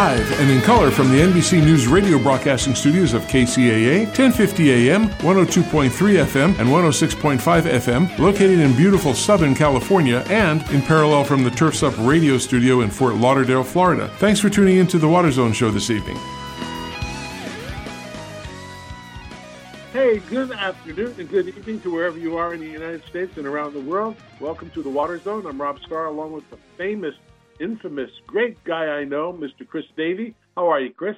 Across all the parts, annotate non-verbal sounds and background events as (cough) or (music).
Live and in color from the NBC News radio broadcasting studios of KCAA, 1050 AM, 102.3 FM, and 106.5 FM, located in beautiful Southern California, and in parallel from the Turfs Up radio studio in Fort Lauderdale, Florida. Thanks for tuning in to the Water Zone show this evening. Hey, good afternoon and good evening to wherever you are in the United States and around the world. Welcome to the Water Zone. I'm Rob Starr, along with the famous infamous, great guy I know, Mr. Chris Davy. How are you, Chris?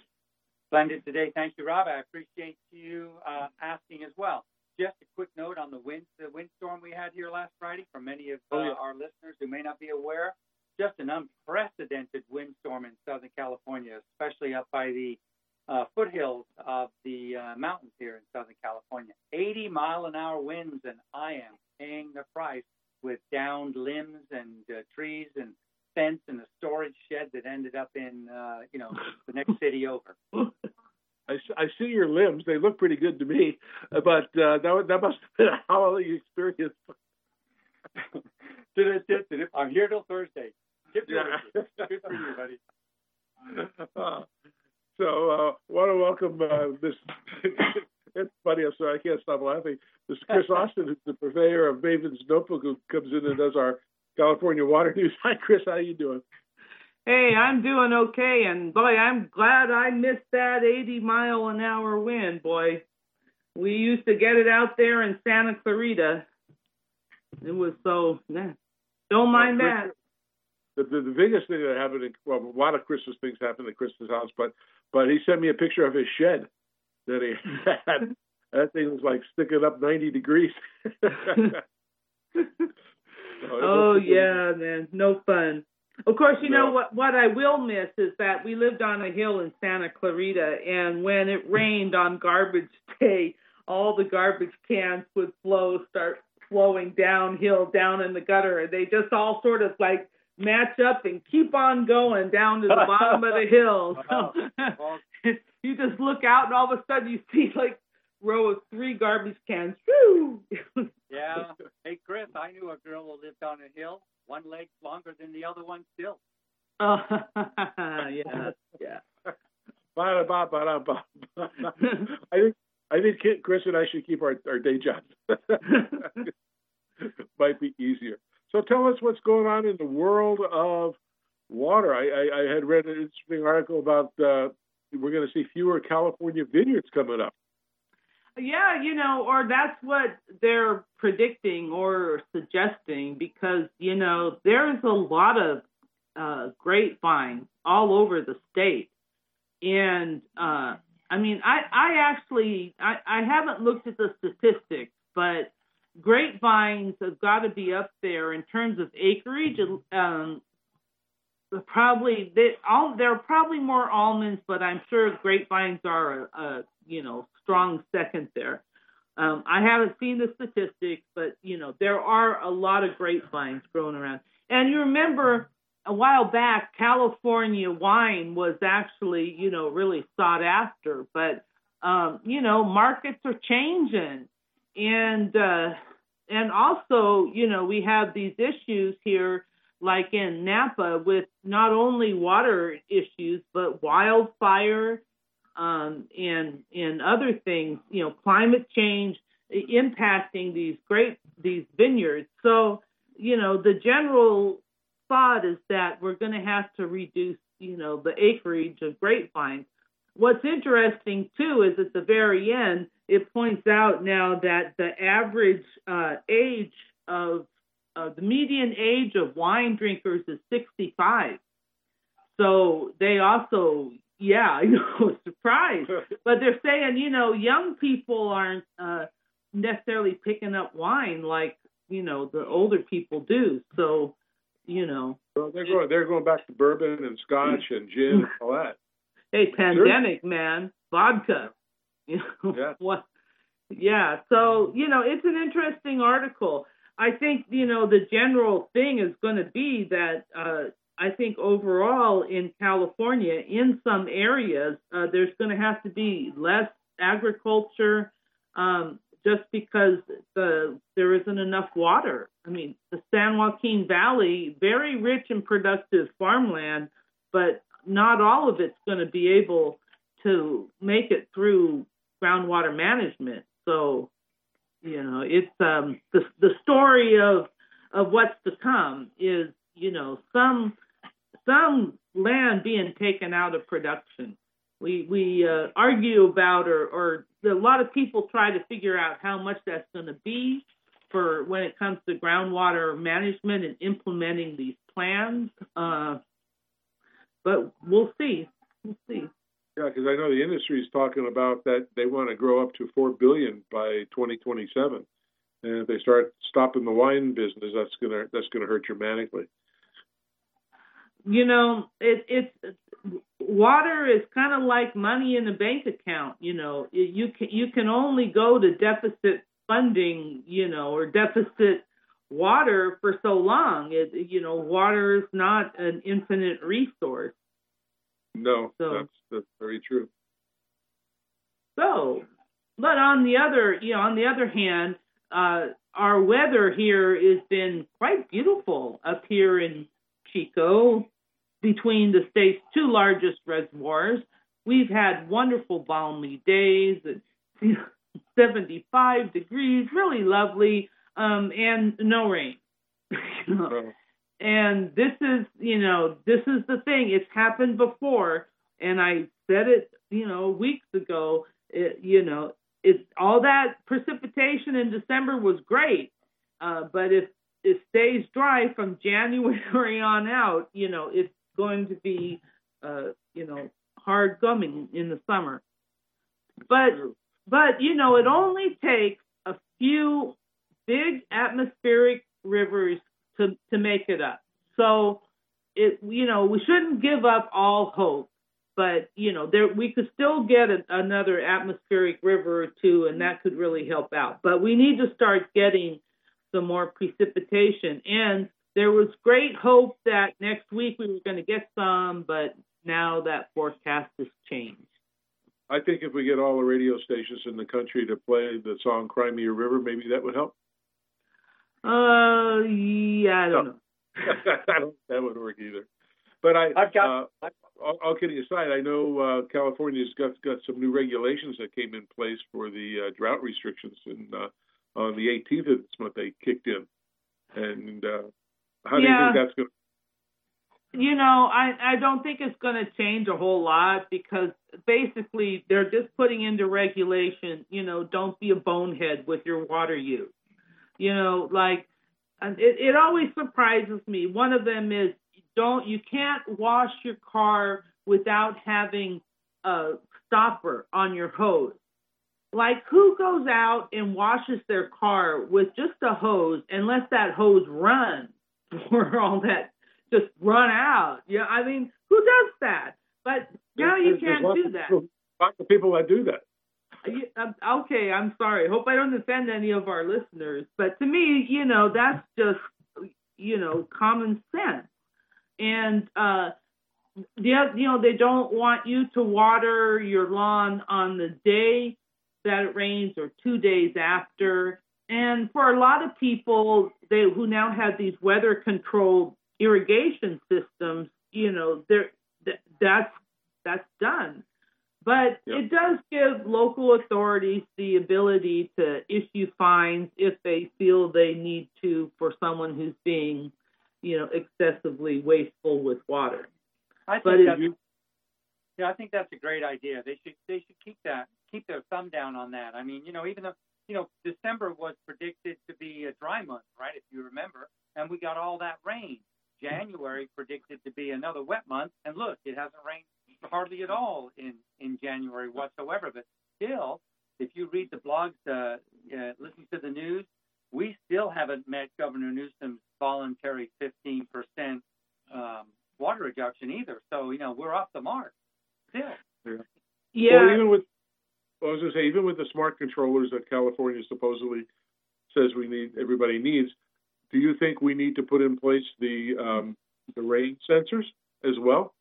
Splendid today. Thank you, Rob. I appreciate you uh, asking as well. Just a quick note on the wind, the windstorm we had here last Friday. For many of uh, oh, yeah. our listeners who may not be aware, just an unprecedented windstorm in Southern California, especially up by the uh, foothills of the uh, mountains here in Southern California. 80 mile an hour winds, and I am paying the price with downed limbs and uh, trees and fence and a storage shed that ended up in, uh, you know, the next city over. (laughs) I, I see your limbs; they look pretty good to me. But uh, that that must have been a howling experience. (laughs) I'm here till Thursday. Good, yeah. good for you, buddy. (laughs) So, uh, want to welcome uh, this. it's funny. I'm sorry, I can't stop laughing. This is Chris Austin, who's the purveyor of Maven's Notebook, who comes in and does our California Water (laughs) News. Hi, Chris. How you doing? Hey, I'm doing okay, and boy, I'm glad I missed that 80 mile an hour wind. Boy, we used to get it out there in Santa Clarita. It was so. Yeah, don't mind well, that. The, the, the biggest thing that happened, in, well, a lot of Christmas things happened at Chris's house, but but he sent me a picture of his shed that he (laughs) had. that thing was like sticking up 90 degrees. (laughs) oh yeah, man, no fun. Of course, you no. know what what I will miss is that we lived on a hill in Santa Clarita, and when it (laughs) rained on garbage day, all the garbage cans would flow, start flowing downhill down in the gutter, and they just all sort of like match up and keep on going down to the (laughs) bottom of the hill. So (laughs) you just look out, and all of a sudden you see like row of three garbage cans. Woo! (laughs) yeah. Hey, Chris, I knew a girl who lived on a hill, one leg longer than the other one still. (laughs) Oh, yeah, (laughs) yeah. I think I think Chris and I should keep our, our day jobs. Might be easier. So tell us what's going on in the world of water. I, I, I had read an interesting article about uh, we're going to see fewer California vineyards coming up. Yeah, you know, or that's what they're predicting or suggesting because, you know, there's a lot of uh, grapevines all over the state. And uh, I mean, I, I actually, I, I haven't looked at the statistics, but grapevines have got to be up there in terms of acreage. Um, probably they all there are probably more almonds, but I'm sure grapevines are a, a you know strong second there. Um, I haven't seen the statistics, but you know there are a lot of grapevines growing around. And you remember a while back, California wine was actually you know really sought after, but um, you know markets are changing, and uh, and also you know we have these issues here like in Napa with not only water issues but wildfire um, and and other things, you know, climate change impacting these great these vineyards. So, you know, the general thought is that we're going to have to reduce, you know, the acreage of grapevines. What's interesting too is at the very end, it points out now that the average uh, age of uh, the median age of wine drinkers is 65. So they also yeah, (laughs) I know, surprised. (laughs) but they're saying, you know, young people aren't uh, necessarily picking up wine like you know the older people do. So, you know, well, they're going they're going back to bourbon and scotch and gin and all that. (laughs) Hey, pandemic man, vodka. You know yeah. what? Yeah. So you know, it's an interesting article. I think you know the general thing is going to be that uh, I think overall in California, in some areas, uh, there's going to have to be less agriculture um, just because the there isn't enough water. I mean, the San Joaquin Valley, very rich and productive farmland, but not all of it's going to be able to make it through groundwater management. So, you know, it's um, the the story of of what's to come is, you know, some some land being taken out of production. We we uh, argue about, or or a lot of people try to figure out how much that's going to be for when it comes to groundwater management and implementing these plans. Uh, but we'll see. We'll see. Yeah, because I know the industry is talking about that they want to grow up to four billion by 2027, and if they start stopping the wine business, that's gonna that's gonna hurt dramatically. You know, it, it's water is kind of like money in a bank account. You know, you can you can only go to deficit funding, you know, or deficit water for so long. It, you know, water is not an infinite resource. No, so, that's that's very true. So, but on the other, you know, on the other hand, uh, our weather here has been quite beautiful up here in Chico, between the state's two largest reservoirs. We've had wonderful balmy days at (laughs) 75 degrees, really lovely, um, and no rain. (laughs) And this is, you know, this is the thing. It's happened before, and I said it, you know, weeks ago. It, you know, it's all that precipitation in December was great, uh, but if it stays dry from (laughs) January on out, you know, it's going to be, uh, you know, hard gumming in the summer. But, but you know, it only takes a few big atmospheric rivers to to make it up. So it you know we shouldn't give up all hope, but you know there we could still get a, another atmospheric river or two, and that could really help out. But we need to start getting some more precipitation. And there was great hope that next week we were going to get some, but now that forecast has changed. I think if we get all the radio stations in the country to play the song Cry Me a River," maybe that would help. Uh, yeah, I don't know. (laughs) I don't. That wouldn't work either. But I, I've got. Uh, all, all kidding aside, I know uh, California's got got some new regulations that came in place for the uh, drought restrictions, and uh, on the 18th of this month they kicked in. And uh, how do yeah. you think that's going? to You know, I I don't think it's going to change a whole lot because basically they're just putting into regulation. You know, don't be a bonehead with your water use. You know, like and it, it always surprises me. One of them is don't you can't wash your car without having a stopper on your hose. Like who goes out and washes their car with just a hose and lets that hose run for (laughs) all that just run out? Yeah, I mean, who does that? But now you can't do that. Lots of people that do that. Um, okay, I'm sorry. Hope I don't offend any of our listeners, but to me, you know, that's just you know common sense. And uh, the you know they don't want you to water your lawn on the day that it rains or two days after. And for a lot of people, they who now have these weather controlled irrigation systems, you know, they're, that's that's done. But yep. it does give local authorities the ability to issue fines if they feel they need to for someone who's being, you know, excessively wasteful with water. I think but that's, yeah, I think that's a great idea. They should they should keep that keep their thumb down on that. I mean, you know, even though you know December was predicted to be a dry month, right? If you remember, and we got all that rain. Mm-hmm. January predicted to be another wet month, and look, it hasn't rained hardly at all in, in January whatsoever. But still, if you read the blogs, uh, uh, listen to the news, we still haven't met Governor Newsom's voluntary 15% um, water reduction either. So, you know, we're off the mark still. Yeah. yeah. Well, even with, I was going to say, even with the smart controllers that California supposedly says we need, everybody needs, do you think we need to put in place the um, the rain sensors as well?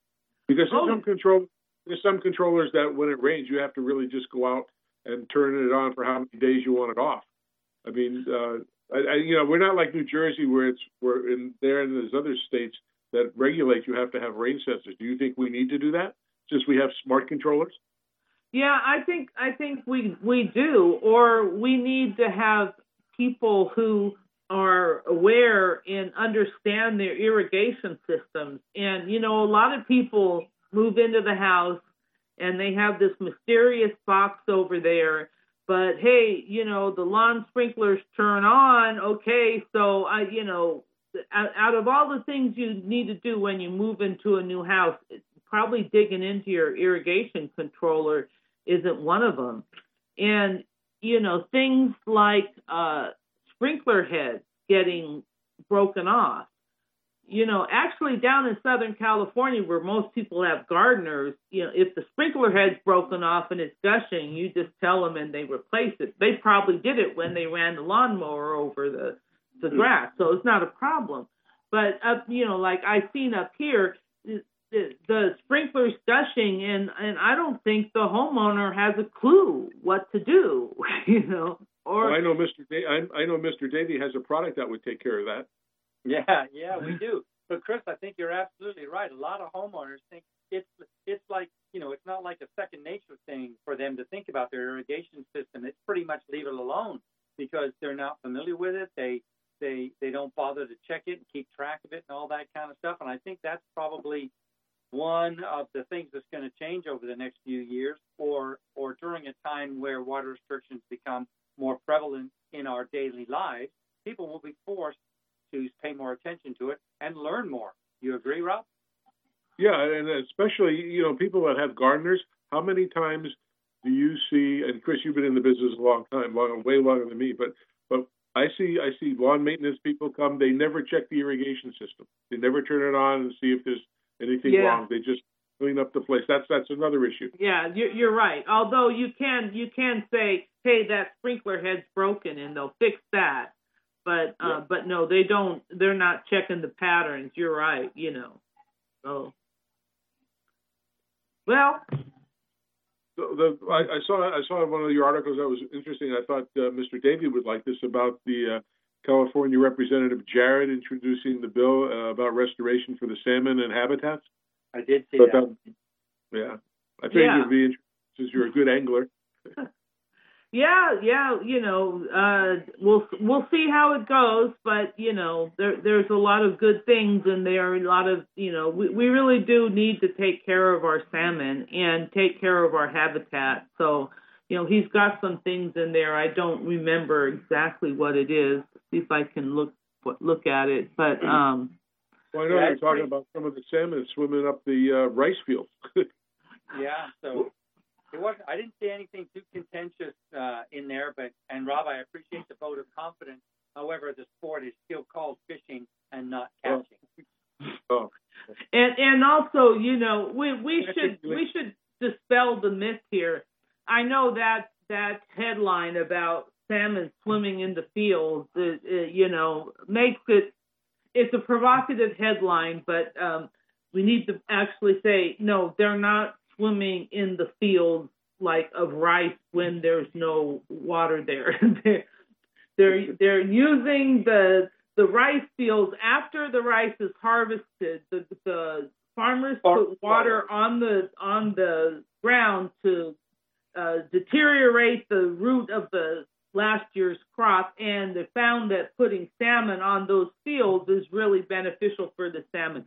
Because there's oh. some control, there's some controllers that when it rains, you have to really just go out and turn it on for how many days you want it off. I mean, uh, I, I, you know, we're not like New Jersey where it's we're in there and there's other states that regulate you have to have rain sensors. Do you think we need to do that since we have smart controllers? Yeah, I think I think we we do, or we need to have people who are aware and understand their irrigation systems. And you know, a lot of people move into the house and they have this mysterious box over there. But hey, you know, the lawn sprinklers turn on. Okay, so I, you know, out of all the things you need to do when you move into a new house, probably digging into your irrigation controller isn't one of them. And you know, things like uh, sprinkler heads getting broken off. You know, actually down in Southern California where most people have gardeners, you know, if the sprinkler head's broken off and it's gushing, you just tell them and they replace it. They probably did it when they ran the lawnmower over the the hmm. grass, so it's not a problem. But up, you know, like I've seen up here, the, the sprinklers gushing, and and I don't think the homeowner has a clue what to do. (laughs) You know, or well, I know Mr. Da- I, I know Mr. Davy has a product that would take care of that. Yeah, yeah, we do. But Chris, I think you're absolutely right. A lot of homeowners think it's it's like you know it's not like a second nature thing for them to think about their irrigation system. It's pretty much leave it alone because they're not familiar with it. They they they don't bother to check it and keep track of it and all that kind of stuff. And I think that's probably one of the things that's going to change over the next few years, or or during a time where water restrictions become more prevalent in our daily lives, people will be forced to pay more attention to it and learn more. You agree, Rob? Yeah, and especially you know people that have gardeners. How many times do you see? And Chris, you've been in the business a long time, long, way longer than me. But but I see I see lawn maintenance people come. They never check the irrigation system. They never turn it on and see if there's anything yeah. wrong. They just clean up the place. That's that's another issue. Yeah, you're, you're right. Although you can you can say, hey, that sprinkler head's broken, and they'll fix that. But uh, yeah. but no, they don't. They're not checking the patterns. You're right. You know. So. Well, the, I, I, saw I saw one of your articles that was interesting. I thought uh, Mr. Davy would like this about the uh, California Representative Jared introducing the bill uh, about restoration for the salmon and habitats. I did see but that. that. Yeah, I think yeah. you'd be interested since you're a good angler. (laughs) yeah, yeah, you know, uh, we'll we'll see how it goes, but you know, there there's a lot of good things, and there are a lot of you know, we we really do need to take care of our salmon and take care of our habitat. So, you know, he's got some things in there. I don't remember exactly what it is. See if I can look look at it, but um. Well, I know you're talking about some of the salmon swimming up the uh, rice fields. (laughs) yeah, so it was I didn't see anything too contentious uh, in there, but and Rob, I appreciate the vote of confidence. However, the sport is still called fishing and not oh. catching. Oh. And and also, you know, we we should we should dispel the myth here. I know that that headline about salmon swimming in the fields, it, it, you know, makes it it's a provocative headline, but um, we need to actually say no, they're not swimming in the fields like of rice when there's no water there. (laughs) they're, they're they're using the the rice fields after the rice is harvested. The the farmers put water on the on the ground to uh, deteriorate the root of the last year's crop, and they found that putting salmon on those fields is really beneficial for the salmon.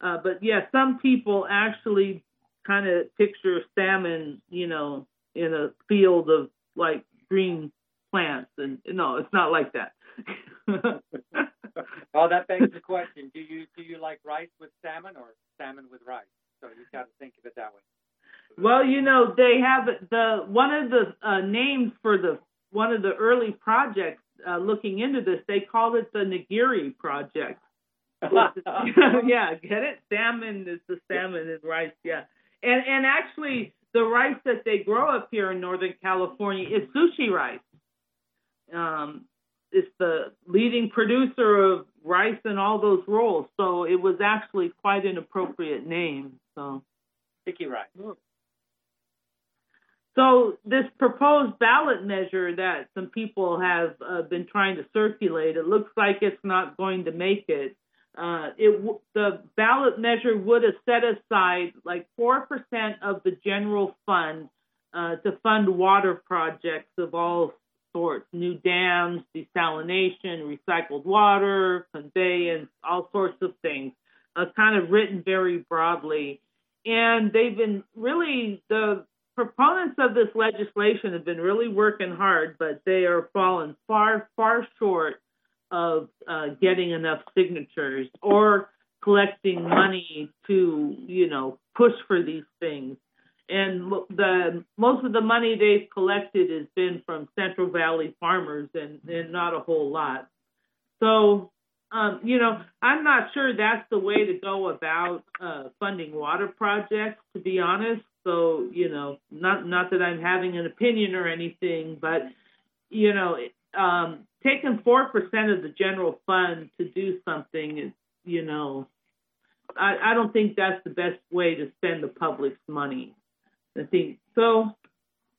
Uh, but yeah, some people actually kind of picture salmon, you know, in a field of like green plants, and no, it's not like that. (laughs) well, that begs the question: Do you do you like rice with salmon or salmon with rice? So you've got to think of it that way. Well, you know, they have the one of the uh, names for the one of the early projects uh, looking into this. They called it the Nigiri project. (laughs) yeah, get it? Salmon is the salmon and rice. Yeah, and and actually, the rice that they grow up here in Northern California is sushi rice. Um, it's the leading producer of rice and all those rolls, so it was actually quite an appropriate name. So, sticky rice. So this proposed ballot measure that some people have uh, been trying to circulate, it looks like it's not going to make it. uh, it the ballot measure would have set aside like four percent of the general fund uh, to fund water projects of all sorts, new dams, desalination, recycled water, conveyance, all sorts of things, uh, kind of written very broadly. And they've been really the proponents of this legislation have been really working hard, but they are falling far, far short of uh, getting enough signatures or collecting money to, you know, push for these things. And the most of the money they've collected has been from Central Valley farmers, and, and not a whole lot. So, um, you know, I'm not sure that's the way to go about uh, funding water projects, to be honest. So, you know, not not that I'm having an opinion or anything, but you know, um, taking four percent of the general fund to do something is, you know, I, I don't think that's the best way to spend the public's money. I think so.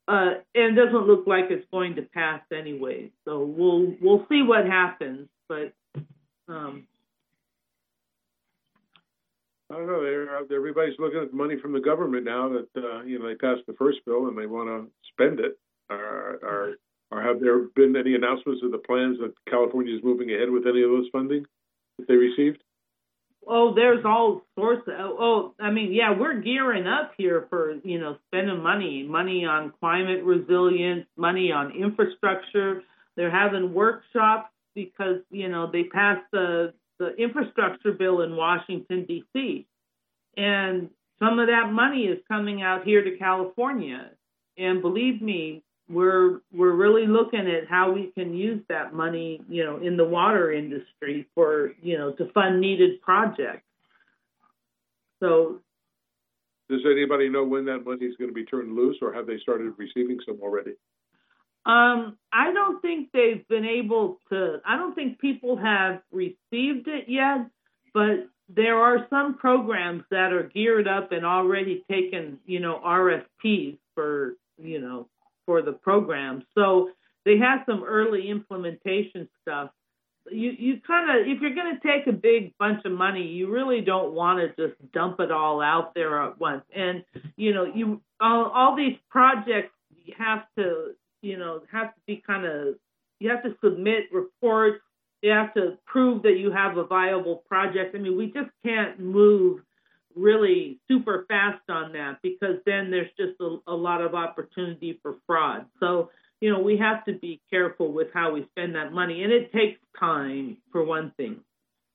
Uh, and it doesn't look like it's going to pass anyway. So we'll we'll see what happens. But um, I don't know. everybody's looking at money from the government now that uh, you know they passed the first bill and they want to spend it. Or, or, or have there been any announcements of the plans that California is moving ahead with any of those funding that they received? Oh, there's all sorts of. Oh, I mean, yeah, we're gearing up here for you know spending money, money on climate resilience, money on infrastructure. They're having workshops because you know they passed the the infrastructure bill in Washington D.C. and some of that money is coming out here to California. And believe me, we're we're really looking at how we can use that money, you know, in the water industry for you know to fund needed projects. So, does anybody know when that money is going to be turned loose, or have they started receiving some already? Um, I don't think they've been able to. I don't think people have received it yet, but there are some programs that are geared up and already taken, you know, RFPs for, you know, for the program. So they have some early implementation stuff. You you kind of if you're going to take a big bunch of money, you really don't want to just dump it all out there at once. And you know you all, all these projects you have to you know have to be kind of you have to submit reports. You have to prove that you have a viable project. I mean, we just can't move really super fast on that because then there's just a, a, lot of opportunity for fraud. So, you know, we have to be careful with how we spend that money, and it takes time for one thing.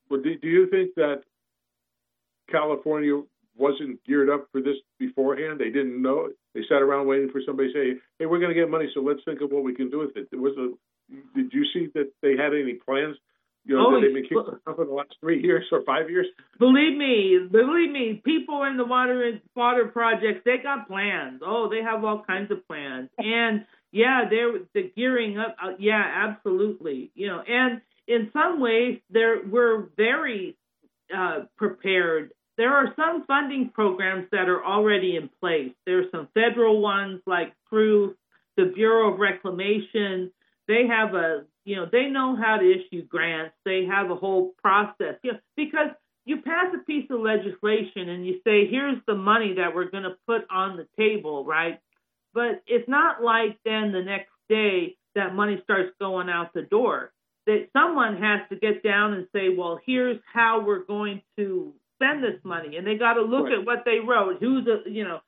Well, do, do you think that California wasn't geared up for this beforehand? They didn't know. They sat around waiting for somebody to say, "Hey, we're going to get money, so let's think of what we can do with it." it." was a. Did you see that they had any plans you know, oh, they've been kicking up in the last three years or five years. Believe me, believe me, people in the water and water projects, they got plans. Oh, they have all kinds of plans, and yeah, they're they're gearing up. Uh, yeah, absolutely. You know, and in some ways, they're we're very uh, prepared. There are some funding programs that are already in place. There are some federal ones, like through the Bureau of Reclamation. They have a you know, they know how to issue grants. They have a whole process. You know, because you pass a piece of legislation and you say, here's the money that we're going to put on the table, right? But it's not like then the next day that money starts going out the door. That someone has to get down and say, well, here's how we're going to spend this money, and they got to look right. at what they wrote. Who's a, you know,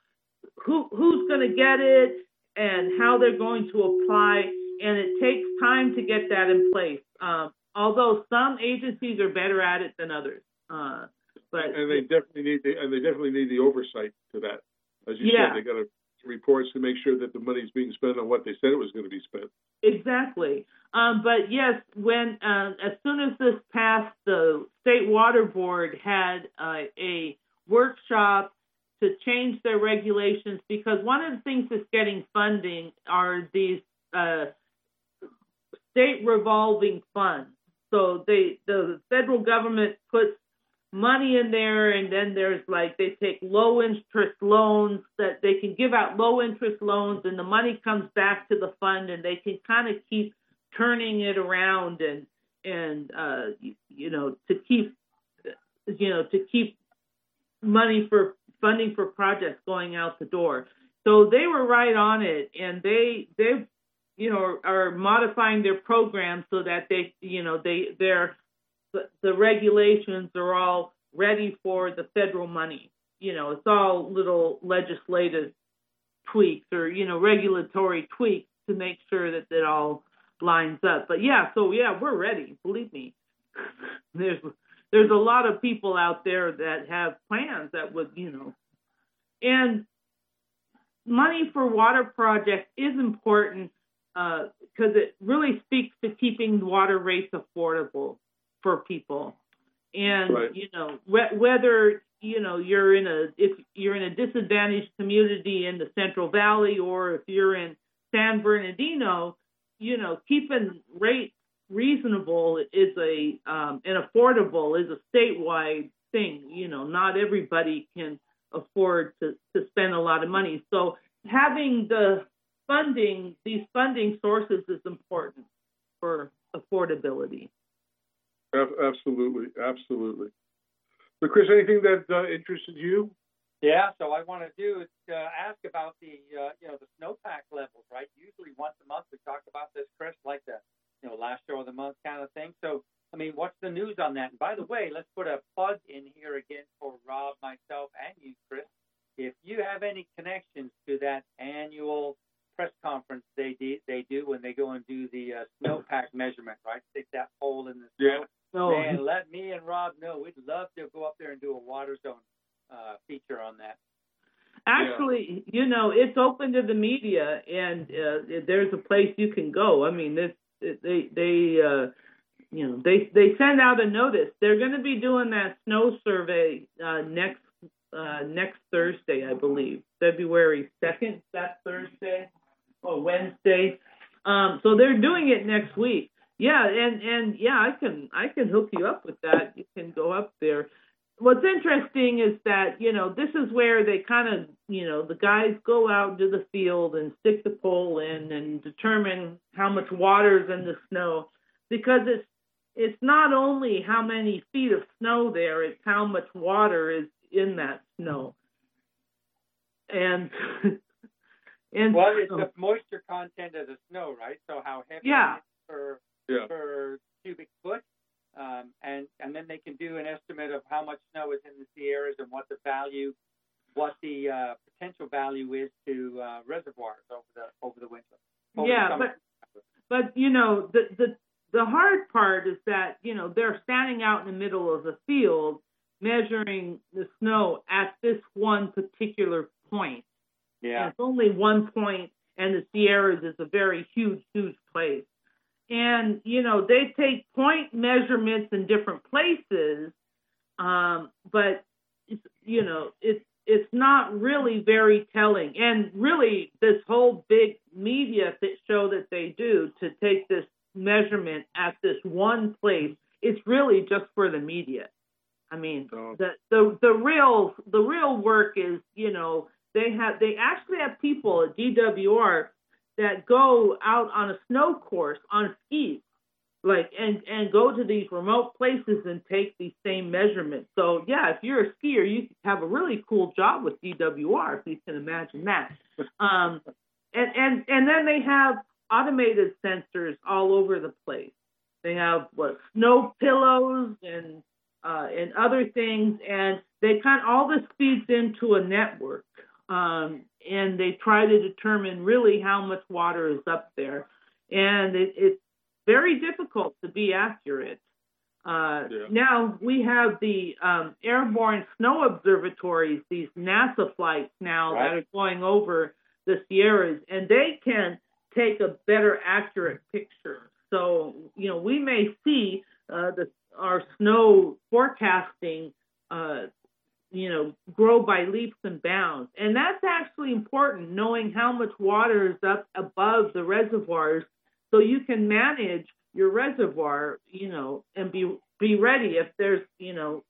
who who's going to get it, and how they're going to apply and it takes time to get that in place. Um, although some agencies are better at it than others. Uh, but and they definitely need the and they definitely need the oversight to that. As you yeah. said, they got to reports to make sure that the money is being spent on what they said it was going to be spent. Exactly. Um, but yes, when uh, as soon as this passed, the state water board had uh, a workshop to change their regulations because one of the things that's getting funding are these uh, state revolving funds. So they the federal government puts money in there and then there's like they take low interest loans that they can give out low interest loans and the money comes back to the fund and they can kind of keep turning it around and and uh you, you know to keep you know, to keep money for funding for projects going out the door. So they were right on it, and they they you know are modifying their programs so that they you know they they're the, the regulations are all ready for the federal money. You know, it's all little legislative tweaks or you know regulatory tweaks to make sure that it all lines up. But yeah, so yeah, we're ready. Believe me. (laughs) There's there's a lot of people out there that have plans that would you know, and money for water projects is important because uh, it really speaks to keeping water rates affordable for people. And right. you know wh- whether you know you're in a if you're in a disadvantaged community in the Central Valley or if you're in San Bernardino, you know keeping rates reasonable is a um, and affordable is a statewide thing. You know, not everybody can afford to, to spend a lot of money. So having the funding, these funding sources is important for affordability. Absolutely, absolutely. But Chris, anything that uh, interested you? Yeah, so I want to do is uh, ask about the uh, you know the snowpack levels, right? Usually once a month we talk about this, Chris, like the you know last show of the month kind of thing. So I mean, what's the news on that? And by the way, let's put a plug in here again for Rob, myself, and you, Chris. If you have any connections to that annual press conference they do, they do when they go and do the uh, snowpack measurement, right? Stick that pole in the snow. Yeah. Man, let me and Rob know. We'd love to go up there and do a water zone uh, feature on that. Actually, yeah. you know, it's open to the media, and uh, there's a place you can go. I mean, this they they uh, you know they they send out a notice. They're going to be doing that snow survey uh, next uh, next Thursday, I believe, February second. That Thursday or Wednesday. Um, so they're doing it next week. Yeah, and and yeah, I can I can hook you up with that. You can go up there. What's interesting is that you know this is where they kind of you know the guys go out to the field and stick the pole in and determine how much water's in the snow because it's it's not only how many feet of snow there, it's how much water is in that snow. And (laughs) and well, it's the moisture content of the snow, right? So how heavy yeah. per yeah. per cubic foot, um, and and then they can do an estimate of how much snow is in the Sierras and what the value, what the uh, potential value is to uh, reservoirs over the over the winter. Over yeah, the but but you know the the the hard part is that you know they're standing out in the middle of the field measuring the snow at this one particular point yeah. It's only one point, and the Sierras is a very huge, huge place. And, you know, they take point measurements in different places, um, but, it's, you know, it's, it's not really very telling. And really, this whole big media show that they do to take this measurement at this one place, it's really just for the media. I mean, the the the real the real work is, you know, they have they actually have people at DWR that go out on a snow course on skis, like and and go to these remote places and take these same measurements. So yeah, if you're a skier, you have a really cool job with DWR if you can imagine that. Um, and and and then they have automated sensors all over the place. They have what snow pillows and uh, and other things, and they kind of, all this feeds into a network um, and they try to determine really how much water is up there. And it, it's very difficult to be accurate. Uh, yeah. Now we have the um, airborne snow observatories, these NASA flights now right. that are going over the Sierras, and they can take a better accurate picture. So you know we may see uh, the our snow forecasting uh, you know, grow by leaps and bounds. And that's actually important, knowing how much water is up above the reservoirs so you can manage your reservoir, you know, and be be ready if there's, you know,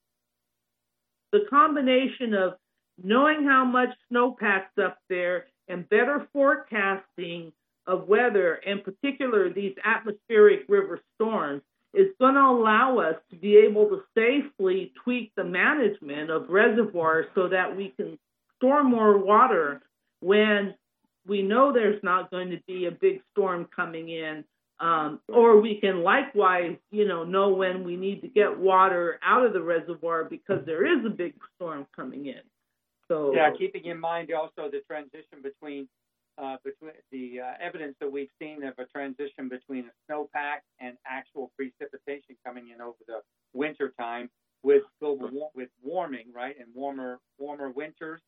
the combination of knowing how much snowpack's up there and better forecasting of weather, in particular these atmospheric river storms, is going to allow us to be able to safely tweak the management of reservoirs so that we can store more water when we know there's not going to be a big storm coming in. Um, or we can likewise, you know, know when we need to get water out of the reservoir because there is a big storm coming in. So yeah, keeping in mind also the transition between uh, between the uh, evidence that we've seen of a transition between a snowpack and actual precipitation coming in over the winter time with global with warming, right, and warmer warmer winters,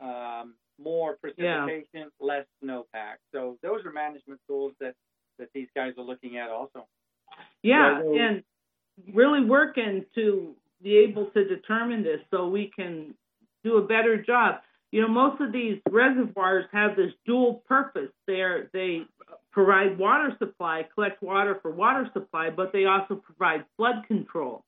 um, more precipitation, yeah. less snowpack. So those are management tools that that these guys are looking at also. Yeah, and really working to be able to determine this so we can do a better job. You know, most of these reservoirs have this dual purpose. They're, they provide water supply, collect water for water supply, but they also provide flood control.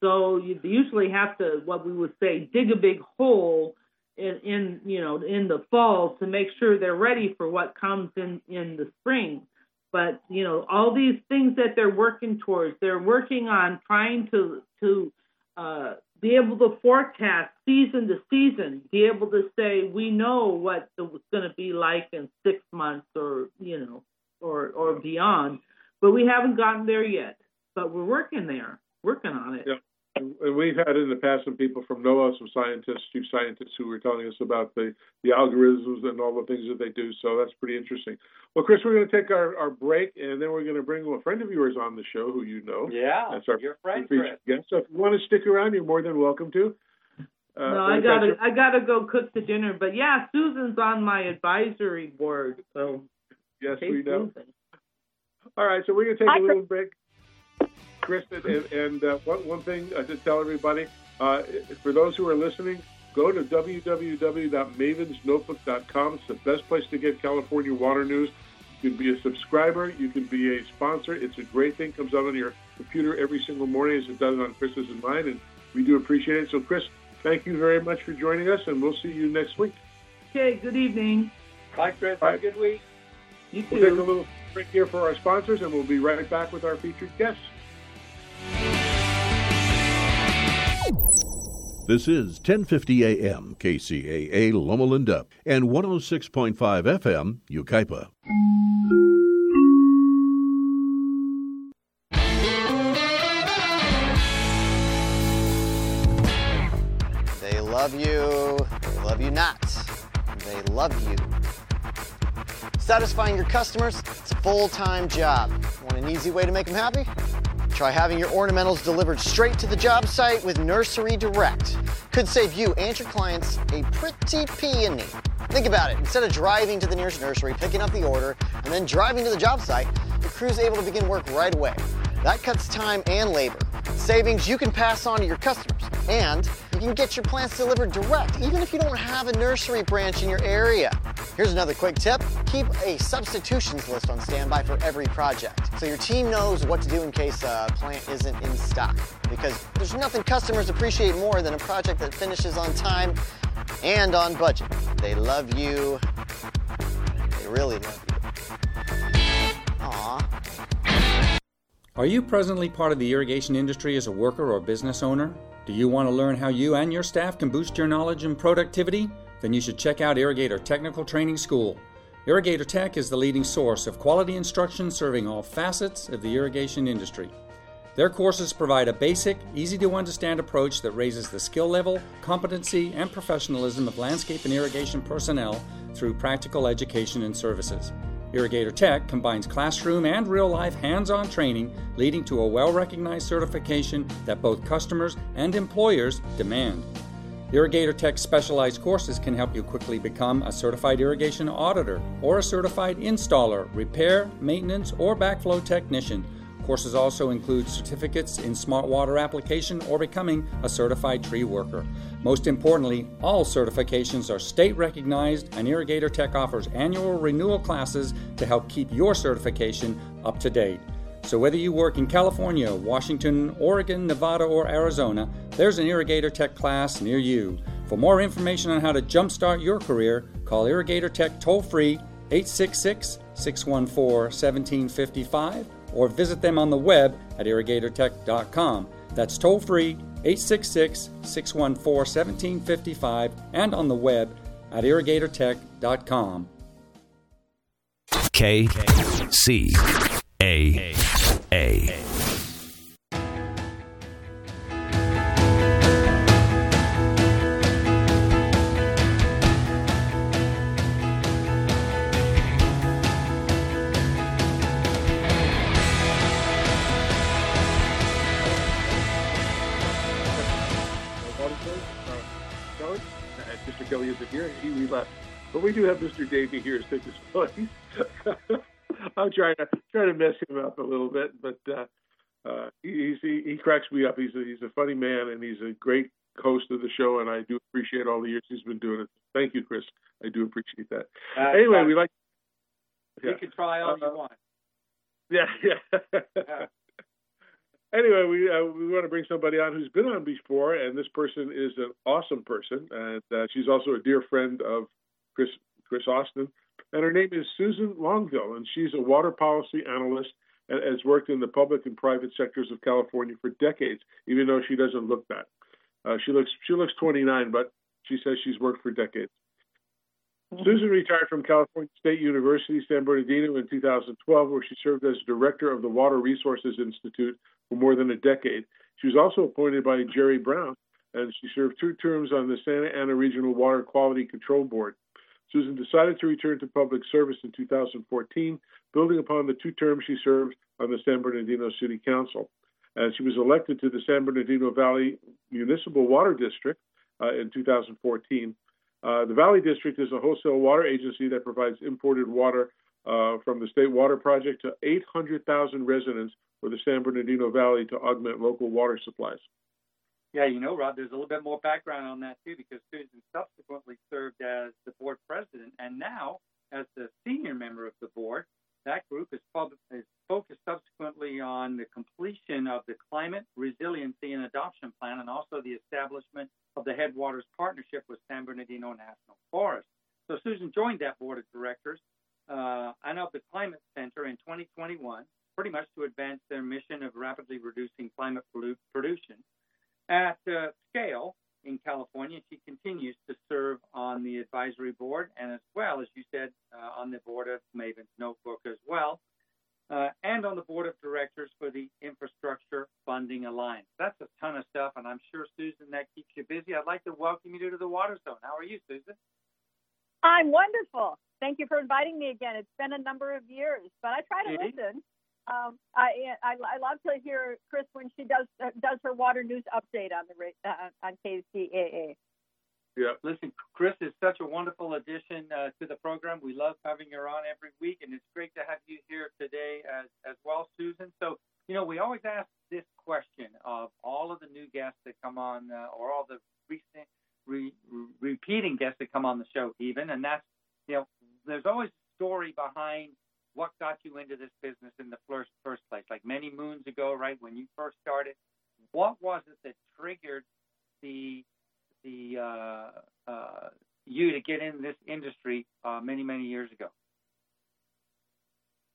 So you usually have to, what we would say, dig a big hole in, in you know in the fall to make sure they're ready for what comes in in the spring. But you know all these things that they're working towards, they're working on trying to to uh, be able to forecast season to season, be able to say we know what it's going to be like in six months or you know or or beyond, but we haven't gotten there yet. But we're working there, working on it. Yeah. And we've had in the past some people from NOAA, some scientists, chief scientists, who were telling us about the, the algorithms and all the things that they do. So that's pretty interesting. Well, Chris, we're going to take our, our break, and then we're going to bring a friend of yours on the show who you know. Yeah, that's our your friend, Chris. Guest. So if you want to stick around, you're more than welcome to. Uh, no, I gotta, I gotta go cook the dinner. But yeah, Susan's on my advisory board, so. Yes, we know. Susan. All right, so we're gonna take Hi, a little break. Kristen, and, and uh, one, one thing uh, to tell everybody, uh, for those who are listening, go to www.mavensnotebook.com. It's the best place to get California water news. You can be a subscriber. You can be a sponsor. It's a great thing. Comes out on your computer every single morning as it does on Chris's and mine, and we do appreciate it. So, Chris, thank you very much for joining us, and we'll see you next week. Okay, good evening. Bye, Chris. Bye. Have a good week. You too. We'll take a little break here for our sponsors, and we'll be right back with our featured guests. This is 1050 AM KCAA Loma Linda and 106.5 FM Yucaipa. They love you, they love you not. They love you. Satisfying your customers, it's a full-time job. Want an easy way to make them happy? Try having your ornamentals delivered straight to the job site with Nursery Direct. Could save you and your clients a pretty peony. Think about it. Instead of driving to the nearest nursery, picking up the order, and then driving to the job site, the crew's able to begin work right away. That cuts time and labor. Savings you can pass on to your customers. And you can get your plants delivered direct, even if you don't have a nursery branch in your area. Here's another quick tip. Keep a substitutions list on standby for every project, so your team knows what to do in case a plant isn't in stock. Because there's nothing customers appreciate more than a project that finishes on time and on budget. They love you. They really love you. Are you presently part of the irrigation industry as a worker or business owner? Do you want to learn how you and your staff can boost your knowledge and productivity? Then you should check out Irrigator Technical Training School. Irrigator Tech is the leading source of quality instruction serving all facets of the irrigation industry. Their courses provide a basic, easy to understand approach that raises the skill level, competency, and professionalism of landscape and irrigation personnel through practical education and services. Irrigator Tech combines classroom and real life hands on training, leading to a well recognized certification that both customers and employers demand. Irrigator Tech's specialized courses can help you quickly become a certified irrigation auditor or a certified installer, repair, maintenance, or backflow technician Courses also include certificates in smart water application or becoming a certified tree worker. Most importantly, all certifications are state recognized, and Irrigator Tech offers annual renewal classes to help keep your certification up to date. So, whether you work in California, Washington, Oregon, Nevada, or Arizona, there's an Irrigator Tech class near you. For more information on how to jumpstart your career, call Irrigator Tech toll free 866 614 1755 or visit them on the web at irrigatortech.com. That's toll free 866 614 1755 and on the web at irrigatortech.com. K C A A. we do have Mr. Davey here to take his place. (laughs) I'm trying to try to mess him up a little bit, but uh, uh, he, he, he cracks me up. He's a, he's a funny man, and he's a great host of the show, and I do appreciate all the years he's been doing it. Thank you, Chris. I do appreciate that. Uh, anyway, we like. You can try all you Uh, want. (laughs) Yeah, yeah. anyway, we uh, we want to bring somebody on who's been on before, and this person is an awesome person, and uh, she's also a dear friend of Chris Chris Austin, and her name is Susan Longville, and she's a water policy analyst and has worked in the public and private sectors of California for decades, even though she doesn't look that. Uh, she looks she looks 29, but she says she's worked for decades. Susan retired from California State University, San Bernardino in 2012, where she served as director of the Water Resources Institute for more than a decade. She was also appointed by Jerry Brown, and she served two terms on the Santa Ana Regional Water Quality Control Board. Susan decided to return to public service in 2014, building upon the two terms she served on the San Bernardino City Council. And she was elected to the San Bernardino Valley Municipal Water District uh, in 2014. Uh, the Valley District is a wholesale water agency that provides imported water uh, from the State Water Project to 800,000 residents for the San Bernardino Valley to augment local water supplies. Yeah, you know, Rob, there's a little bit more background on that too, because Susan subsequently served as the board president, and now as the senior member of the board. That group is, is focused subsequently on the completion of the Climate Resiliency and Adaption Plan, and also the establishment of the Headwaters Partnership with San Bernardino National Forest. So Susan joined that board of directors uh, and of the Climate Center in 2021, pretty much to advance their mission of rapidly reducing climate pollu- pollution at uh, scale in California. She continues to serve on the advisory board and, as well as you said, uh, on the board of Maven's Notebook as well, uh, and on the board of directors for the Infrastructure Funding Alliance. That's a ton of stuff, and I'm sure, Susan, that keeps you busy. I'd like to welcome you to the Water Zone. How are you, Susan? I'm wonderful. Thank you for inviting me again. It's been a number of years, but I try to Mhm. listen. Um, I, I I love to hear Chris when she does uh, does her water news update on the uh, on KCAA. Yeah. Listen, Chris is such a wonderful addition uh, to the program. We love having her on every week, and it's great to have you here today as, as well, Susan. So, you know, we always ask this question of all of the new guests that come on, uh, or all the recent re- re- repeating guests that come on the show, even, and that's, you know, there's always a story behind what got you into this business in the first first place. Like many moons ago, right when you first started, what was it that triggered the the uh, uh, you to get in this industry uh, many many years ago?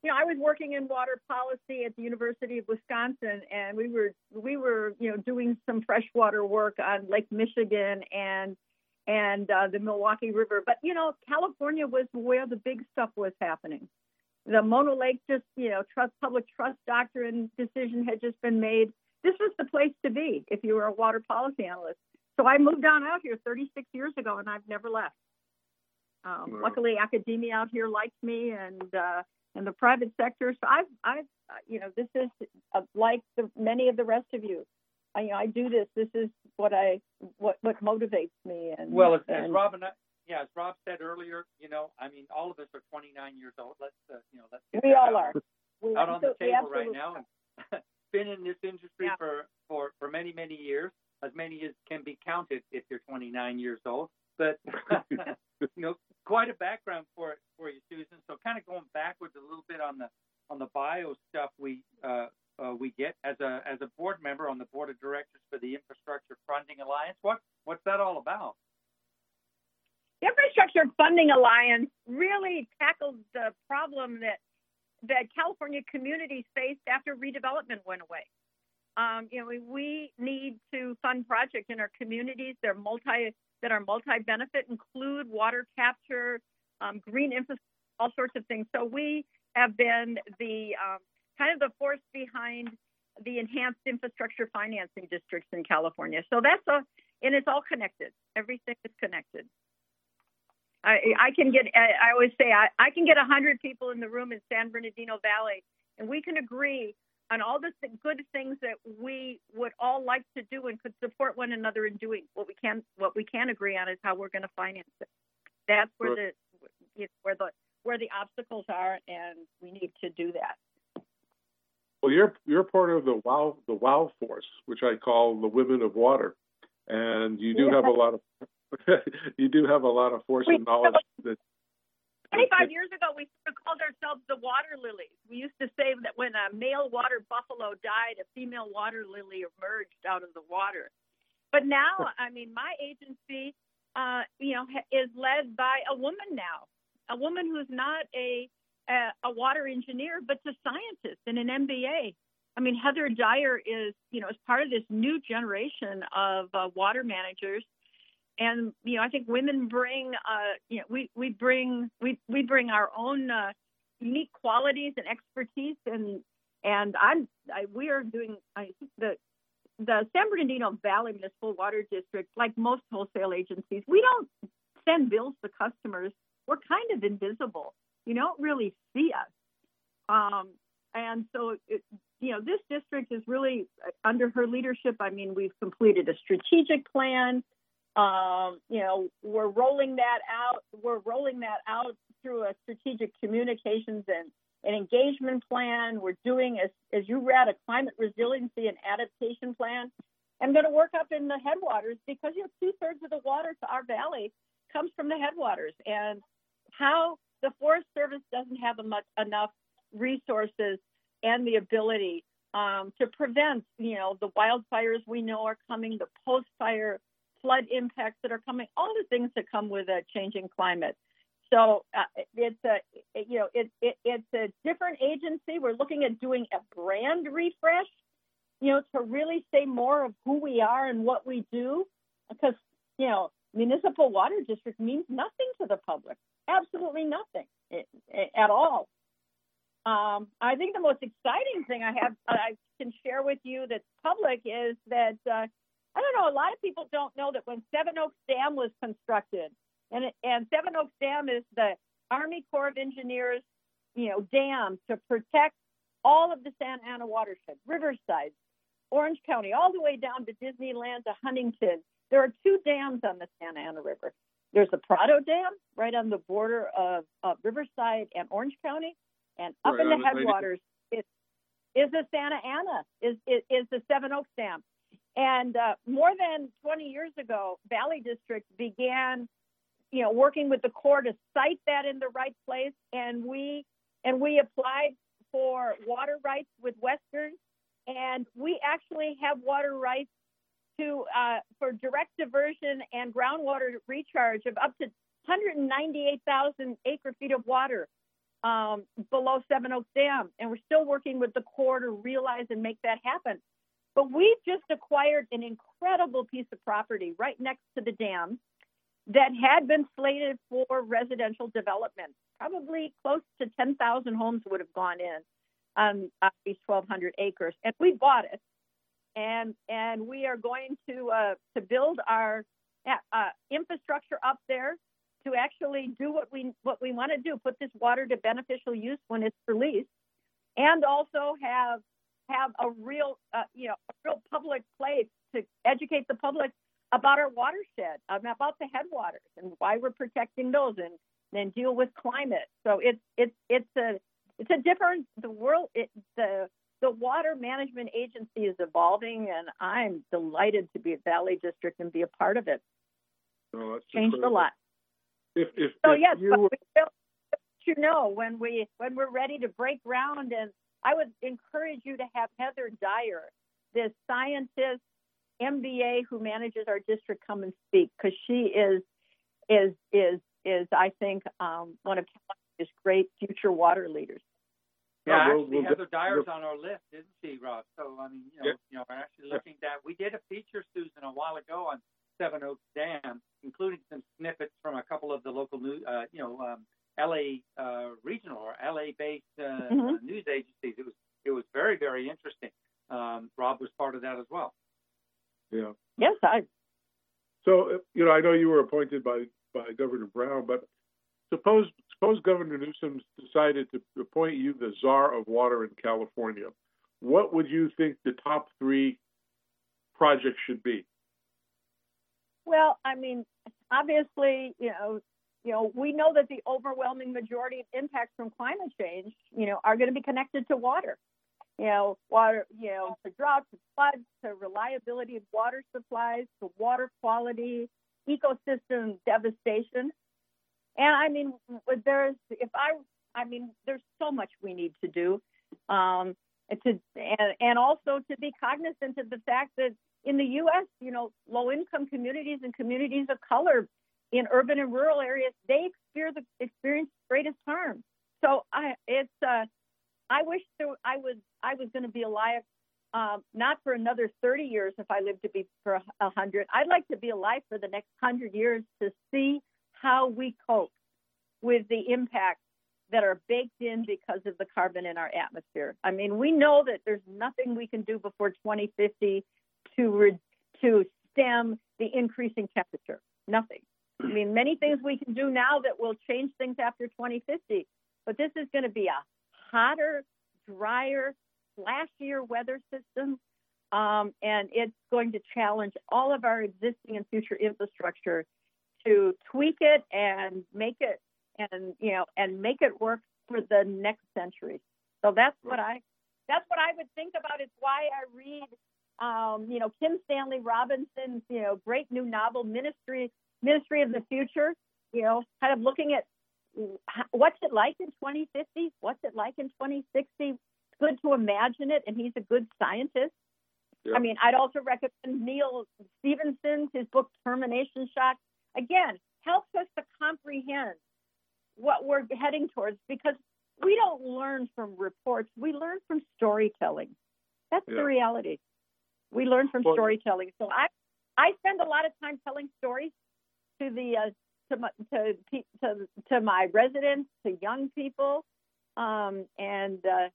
You know, I was working in water policy at the University of Wisconsin, and we were we were you know doing some freshwater work on Lake Michigan and and uh, the Milwaukee River. But you know, California was where the big stuff was happening. The Mono Lake just you know trust public trust doctrine decision had just been made. This was the place to be if you were a water policy analyst. So I moved on out here 36 years ago, and I've never left. Um, Wow. Luckily, academia out here likes me, and uh, and the private sector. So I've, I've, uh, you know, this is uh, like the, many of the rest of you. I, you know, I do this. This is what I, what, what motivates me. And Well, as, as and, Rob and I, yeah, as Rob said earlier, you know, I mean, all of us are 29 years old. Let's, uh, you know, let's get we all out, are. We out on the table right now. And (laughs) been in this industry Yeah. for, for for many many years, as many as can be counted if you're 29 years old. But (laughs) you know, quite a background for for you, Susan. So kind of going backwards a little bit on the on the bio stuff we uh, uh, we get as a as a board member on the board of directors for the Infrastructure Funding Alliance. What what's that all about? The Infrastructure Funding Alliance really tackles the problem that that California communities faced after redevelopment went away. Um, you know, we, we need to fund projects in our communities. They're multi that are multi benefit, include water capture, um, green infrastructure, all sorts of things. So we have been the um, kind of the force behind the enhanced infrastructure financing districts in California. So that's a and it's all connected. Everything is connected. I, I can get. I always say I, I can get a hundred people in the room in San Bernardino Valley, and we can agree on all the th- good things that we would all like to do and could support one another in doing. What we can what we can agree on is how we're going to finance it. That's where the you know, where the where the obstacles are, and we need to do that. Well, you're you're part of the WOW the WOW force, which I call the Women of Water, and you do yeah. have a lot of (laughs) you do have a lot of force and knowledge that 25 years ago, we sort of called ourselves the water lilies. We used to say that when a male water buffalo died, a female water lily emerged out of the water. But now, I mean, my agency, uh, you know, is led by a woman now, a woman who's not a a, a water engineer, but a scientist and an MBA. I mean, Heather Dyer is, you know, is part of this new generation of uh, water managers and you know, I think women bring, uh, you know, we we bring we we bring our own uh, unique qualities and expertise, and and I'm I, we are doing I the the San Bernardino Valley Municipal Water District, like most wholesale agencies, we don't send bills to customers. We're kind of invisible. You don't really see us. Um, and so, it, you know, this district is really uh, under her leadership. I mean, we've completed a strategic plan. Um, you know, we're rolling that out. We're rolling that out through a strategic communications and an engagement plan. We're doing, as, as you read, a climate resiliency and adaptation plan. I'm going to work up in the headwaters because you know two thirds of the water to our valley comes from the headwaters, and how the Forest Service doesn't have much, enough resources and the ability um, to prevent, you know, the wildfires we know are coming, the post-fire flood impacts that are coming, all the things that come with a changing climate. So uh, it's a you know it, it, it's a different agency. We're looking at doing a brand refresh, you know, to really say more of who we are and what we do, because you know municipal water district means nothing to the public, absolutely nothing at all. Um, I think the most exciting thing I have I can share with you that's public is that uh, I don't know. A lot of people don't know that when Seven Oaks Dam was constructed, and and Seven Oaks Dam is the Army Corps of Engineers, you know, dam to protect all of the Santa Ana watershed, Riverside, Orange County, all the way down to Disneyland to Huntington. There are two dams on the Santa Ana River. There's the Prado Dam right on the border of, of Riverside and Orange County, and up right, in the headwaters is is the Santa Ana is, is is the Seven Oaks Dam. And uh, more than 20 years ago, Valley District began, you know, working with the Corps to site that in the right place, and we and we applied for water rights with Western, and we actually have water rights to uh, for direct diversion and groundwater recharge of up to 198,000 acre feet of water um, below Seven Oaks Dam, and we're still working with the Corps to realize and make that happen. But we've just acquired an incredible piece of property right next to the dam that had been slated for residential development. Probably close to 10,000 homes would have gone in on, on these 1,200 acres, and we bought it. And and we are going to uh, to build our uh, infrastructure up there to actually do what we what we want to do, put this water to beneficial use when it's released, and also have have a real, uh, you know, a real public place to educate the public about our watershed, um, about the headwaters, and why we're protecting those, and then deal with climate. So it's it's it's a it's a different the world. It, the the water management agency is evolving, and I'm delighted to be at Valley District and be a part of it. Oh, Changed incredible. a lot. If, if, so if yes, you... but we will let you know when we when we're ready to break ground and I would encourage you to have Heather Dyer, this scientist, MBA who manages our district, come and speak because she is is is is I think um, one of California's great future water leaders. Yeah, we'll, actually, we'll Heather Dyer's on our list, isn't she, Rob? So I mean, you know, yeah. you know, we're actually looking at. We did a feature, Susan, a while ago on Seven Oaks Dam, including some snippets from a couple of the local news, uh, you know, um, LA uh, regional or LA-based uh, mm-hmm. news agencies. It was it was very very interesting. Um, Rob was part of that as well. Yeah. Yes, I. So you know, I know you were appointed by by Governor Brown, but suppose suppose Governor Newsom decided to appoint you the czar of water in California. What would you think the top three projects should be? Well, I mean, obviously, you know, you know, we know that the overwhelming majority of impacts from climate change, you know, are going to be connected to water. You know, water, you know, to droughts, to floods, to reliability of water supplies, to water quality, ecosystem devastation. And I mean, there's if I, I mean, there's so much we need to do, um, to and, and also to be cognizant of the fact that in the U.S., you know, low-income communities and communities of color in urban and rural areas, they experience the experience greatest harm. So I, it's, uh, I wish there, I was, I was going to be alive, um, not for another 30 years if I lived to be for a hundred. I'd like to be alive for the next hundred years to see how we cope with the impacts that are baked in because of the carbon in our atmosphere. I mean, we know that there's nothing we can do before 2050 to re- to stem the increasing temperature. Nothing. I mean, many things we can do now that will change things after 2050, but this is going to be a hotter, drier, flashier weather system, um, and it's going to challenge all of our existing and future infrastructure to tweak it and make it and you know and make it work for the next century. So that's what I that's what I would think about. It's why I read um, you know Kim Stanley Robinson's you know great new novel Ministry Ministry of the Future. You know, kind of looking at what's it like in 2050, what's it like in 2060. It's good to imagine it, and he's a good scientist. I mean, I'd also recommend Neal Stephenson's his book Termination Shock again, helps us to comprehend what we're heading towards because we don't learn from reports, we learn from storytelling. That's the reality. We learn from well, storytelling. So I I spend a lot of time telling stories to the uh, to my to, to to my residents, to young people, um, and, uh,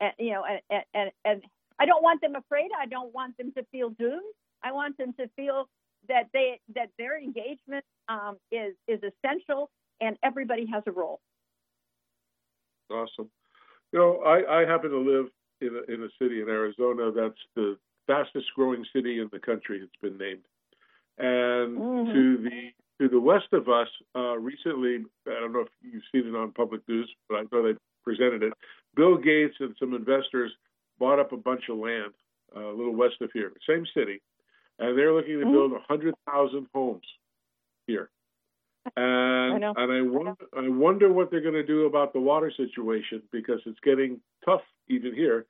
and you know, and, and and I don't want them afraid. I don't want them to feel doomed. I want them to feel that they that their engagement um, is is essential, and everybody has a role. Awesome. You know, I, I happen to live in a, in a city in Arizona that's the fastest growing city in the country. It's been named, and mm-hmm. to the to the west of us, uh, recently, I don't know if you've seen it on public news, but I know they presented it. Bill Gates and some investors bought up a bunch of land uh, a little west of here, same city, and they're looking to mm-hmm. build 100,000 homes here. And I and I wonder I wonder what they're going to do about the water situation because it's getting tough even here.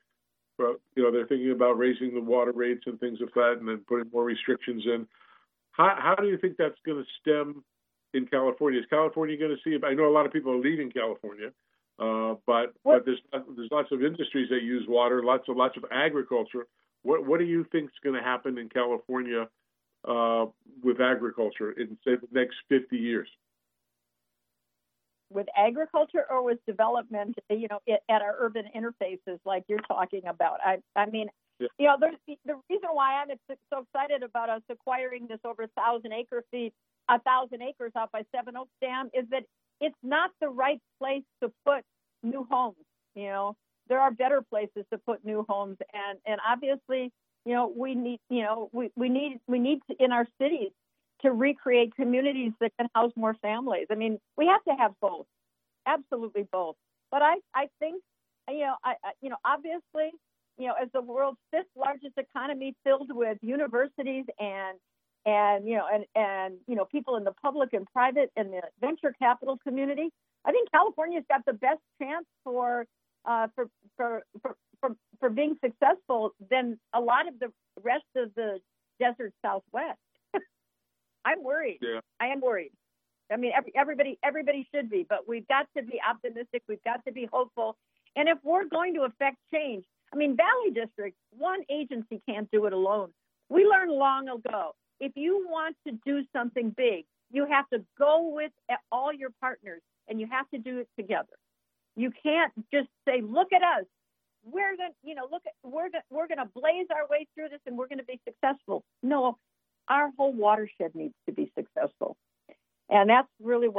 But you know they're thinking about raising the water rates and things of that, and then putting more restrictions in. How how do you think that's going to stem in California? Is California going to see? I know a lot of people are leaving California, uh, but what? but there's there's lots of industries that use water, lots of lots of agriculture. What what do you think is going to happen in California uh, with agriculture in say the next 50 years? With agriculture or with development, you know, at our urban interfaces like you're talking about. I I mean, yeah. you know, there's the reason why I'm so excited about us acquiring this over a thousand acre feet, a thousand acres out by Seven Oaks Dam is that it's not the right place to put new homes. You know, there are better places to put new homes and and obviously you know we need you know we, we need we need to, in our cities to recreate communities that can house more families i mean we have to have both absolutely both but i i think you know i, I you know obviously you know as the world's fifth largest economy filled with universities and and you know and and you know people in the public and private and the venture capital community i think california's got the best chance for uh, for, for, for, for, for being successful than a lot of the rest of the desert Southwest. (laughs) I'm worried. Yeah. I am worried. I mean, every, everybody everybody should be, but we've got to be optimistic. We've got to be hopeful, And if we're going to affect change, I mean, Valley District, one agency can't do it alone. We learned long ago if you want to do something big, you have to go with all your partners and you have to do it together. You can't just say, "Look at us. We're going to, you know, look at we're going we're going to blaze our way through this and we're going to be successful." No, our whole watershed needs to be successful. And that's really what